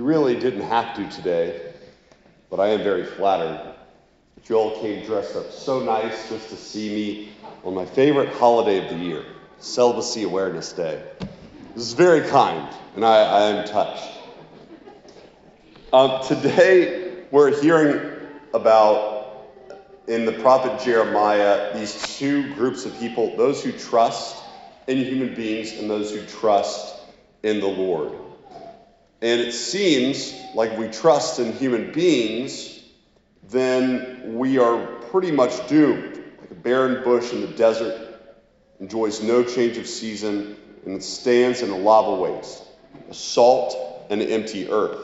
You really didn't have to today, but I am very flattered that you all came dressed up so nice just to see me on my favorite holiday of the year, Celibacy Awareness Day. This is very kind, and I, I am touched. Um, today, we're hearing about, in the prophet Jeremiah, these two groups of people those who trust in human beings and those who trust in the Lord. And it seems like we trust in human beings, then we are pretty much doomed. Like a barren bush in the desert enjoys no change of season and it stands in a lava waste, a salt and empty earth.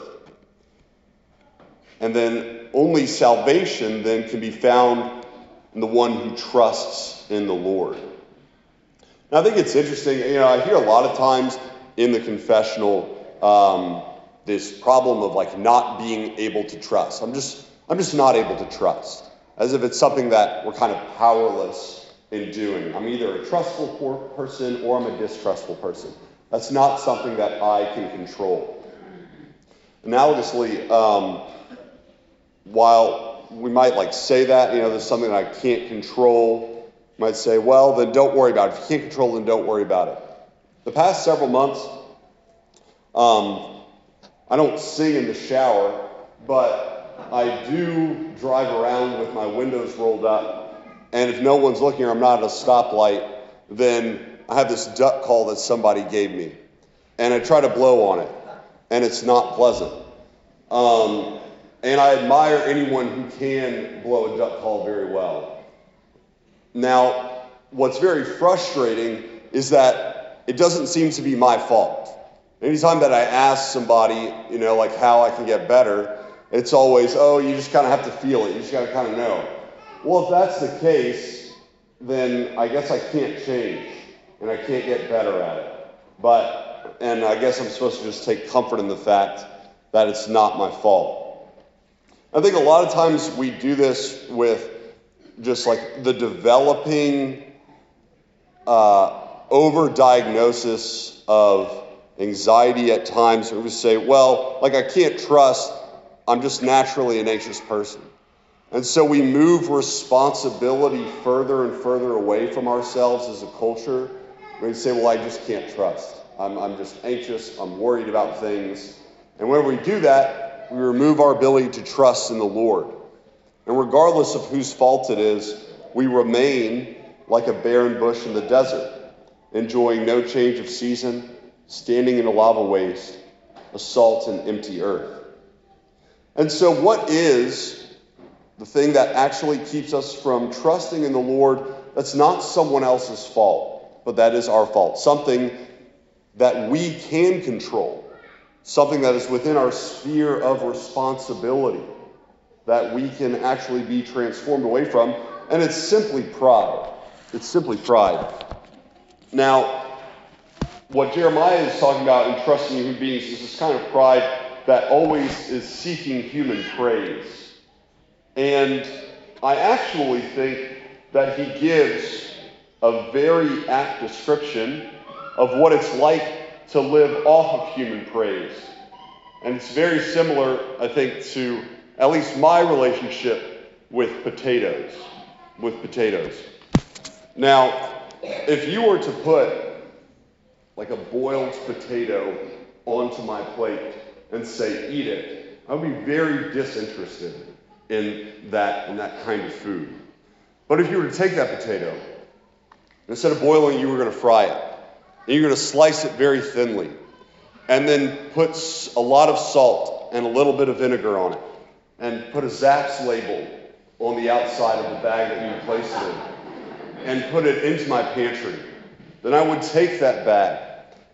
And then only salvation then can be found in the one who trusts in the Lord. Now, I think it's interesting, you know, I hear a lot of times in the confessional um, this problem of like not being able to trust. I'm just, I'm just not able to trust, as if it's something that we're kind of powerless in doing. I'm either a trustful person or I'm a distrustful person. That's not something that I can control. Analogously, um, while we might like say that, you know, there's something I can't control, might say, well, then don't worry about it. If you can't control, then don't worry about it. The past several months, um, I don't sing in the shower, but I do drive around with my windows rolled up. And if no one's looking or I'm not at a stoplight, then I have this duck call that somebody gave me. And I try to blow on it, and it's not pleasant. Um, and I admire anyone who can blow a duck call very well. Now, what's very frustrating is that it doesn't seem to be my fault. Anytime that I ask somebody, you know, like how I can get better, it's always, oh, you just kind of have to feel it. You just got to kind of know. Well, if that's the case, then I guess I can't change and I can't get better at it. But, and I guess I'm supposed to just take comfort in the fact that it's not my fault. I think a lot of times we do this with just like the developing uh, overdiagnosis of anxiety at times we say, well, like I can't trust, I'm just naturally an anxious person. And so we move responsibility further and further away from ourselves as a culture. We say, well, I just can't trust. I'm, I'm just anxious. I'm worried about things. And when we do that, we remove our ability to trust in the Lord. And regardless of whose fault it is, we remain like a barren bush in the desert, enjoying no change of season, standing in a lava waste, a salt and empty earth. And so, what is the thing that actually keeps us from trusting in the Lord that's not someone else's fault, but that is our fault? Something that we can control, something that is within our sphere of responsibility that we can actually be transformed away from, and it's simply pride. It's simply pride. Now, what Jeremiah is talking about in trusting human beings is this kind of pride that always is seeking human praise. And I actually think that he gives a very apt description of what it's like to live off of human praise. And it's very similar, I think, to at least my relationship with potatoes. With potatoes. Now, if you were to put like a boiled potato onto my plate and say, eat it, I would be very disinterested in that, in that kind of food. But if you were to take that potato, instead of boiling, you were going to fry it. And you're going to slice it very thinly. And then put a lot of salt and a little bit of vinegar on it. And put a Zapp's label on the outside of the bag that you placed it in. And put it into my pantry. Then I would take that bag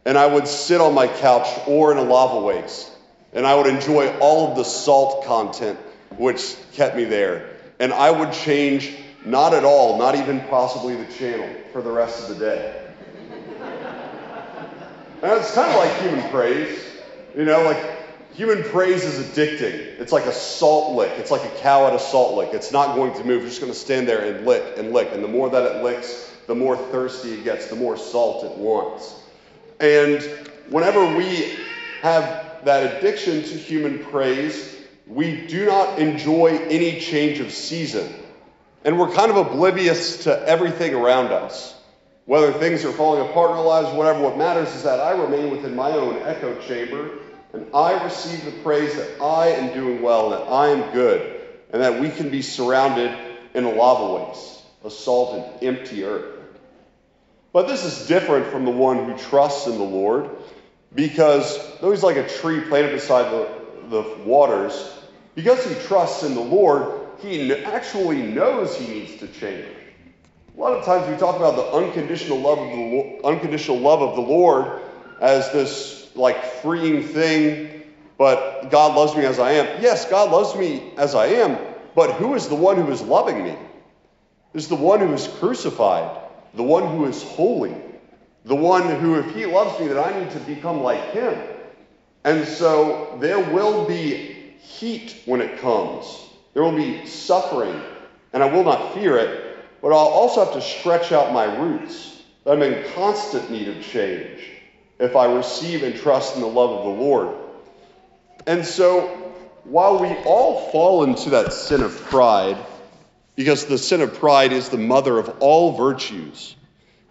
and I would sit on my couch or in a lava waste, and I would enjoy all of the salt content which kept me there. And I would change not at all, not even possibly the channel for the rest of the day. and it's kind of like human praise. You know, like human praise is addicting. It's like a salt lick. It's like a cow at a salt lick. It's not going to move. It's just going to stand there and lick and lick. And the more that it licks, the more thirsty it gets, the more salt it wants. And whenever we have that addiction to human praise, we do not enjoy any change of season. And we're kind of oblivious to everything around us. Whether things are falling apart in our lives, whatever, what matters is that I remain within my own echo chamber and I receive the praise that I am doing well, that I am good, and that we can be surrounded in a lava waste, a salted, empty earth. But this is different from the one who trusts in the Lord, because though he's like a tree planted beside the, the waters, because he trusts in the Lord, he actually knows he needs to change. A lot of times we talk about the unconditional love of the unconditional love of the Lord as this like freeing thing, but God loves me as I am. Yes, God loves me as I am, but who is the one who is loving me? Is the one who is crucified, the one who is holy, the one who, if he loves me, that I need to become like him. And so there will be heat when it comes. There will be suffering, and I will not fear it but I'll also have to stretch out my roots. I'm in constant need of change if I receive and trust in the love of the Lord. And so, while we all fall into that sin of pride, because the sin of pride is the mother of all virtues,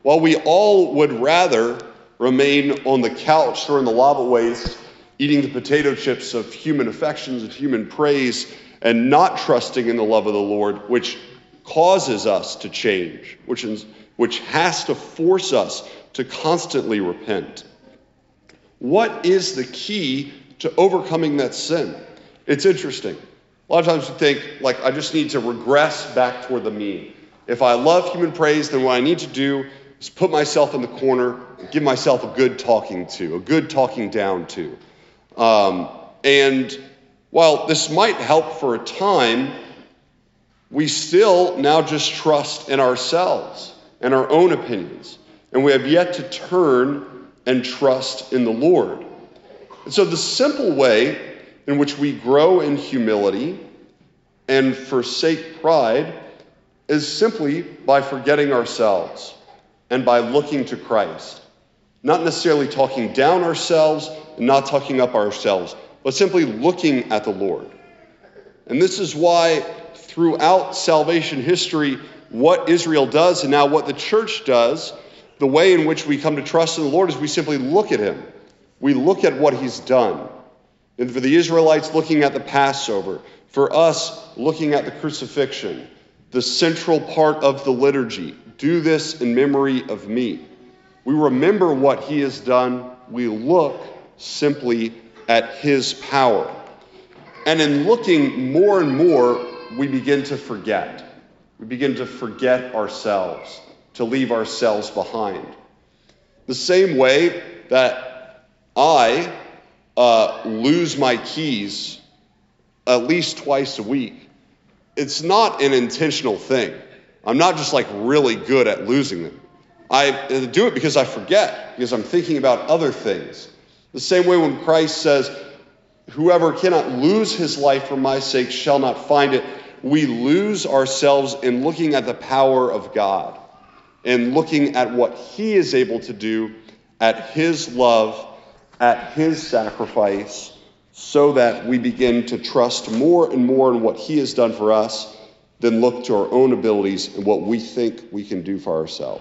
while we all would rather remain on the couch or in the lava waste, eating the potato chips of human affections, of human praise, and not trusting in the love of the Lord, which causes us to change, which, is, which has to force us to constantly repent. What is the key to overcoming that sin? It's interesting. A lot of times we think, like, I just need to regress back toward the mean. If I love human praise, then what I need to do is put myself in the corner, and give myself a good talking to, a good talking down to. Um, and while this might help for a time, we still now just trust in ourselves and our own opinions. And we have yet to turn and trust in the Lord. And so, the simple way in which we grow in humility and forsake pride is simply by forgetting ourselves and by looking to Christ. Not necessarily talking down ourselves and not talking up ourselves, but simply looking at the Lord. And this is why throughout salvation history what Israel does and now what the church does, the way in which we come to trust in the Lord is we simply look at Him. We look at what He's done. And for the Israelites, looking at the Passover. For us, looking at the crucifixion, the central part of the liturgy. Do this in memory of me. We remember what He has done. We look simply at His power. And in looking more and more we begin to forget. We begin to forget ourselves, to leave ourselves behind. The same way that I uh, lose my keys at least twice a week, it's not an intentional thing. I'm not just like really good at losing them. I do it because I forget, because I'm thinking about other things. The same way when Christ says, Whoever cannot lose his life for my sake shall not find it we lose ourselves in looking at the power of God and looking at what He is able to do, at His love, at His sacrifice, so that we begin to trust more and more in what He has done for us than look to our own abilities and what we think we can do for ourselves.